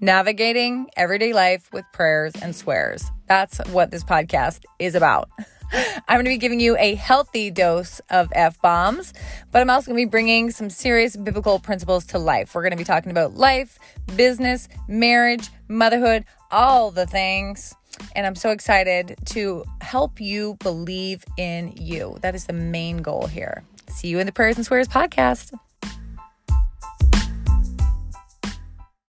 navigating everyday life with prayers and swears. That's what this podcast is about. I'm going to be giving you a healthy dose of F bombs, but I'm also going to be bringing some serious biblical principles to life. We're going to be talking about life, business, marriage, motherhood, all the things. And I'm so excited to help you believe in you. That is the main goal here. See you in the Prayers and Swears podcast.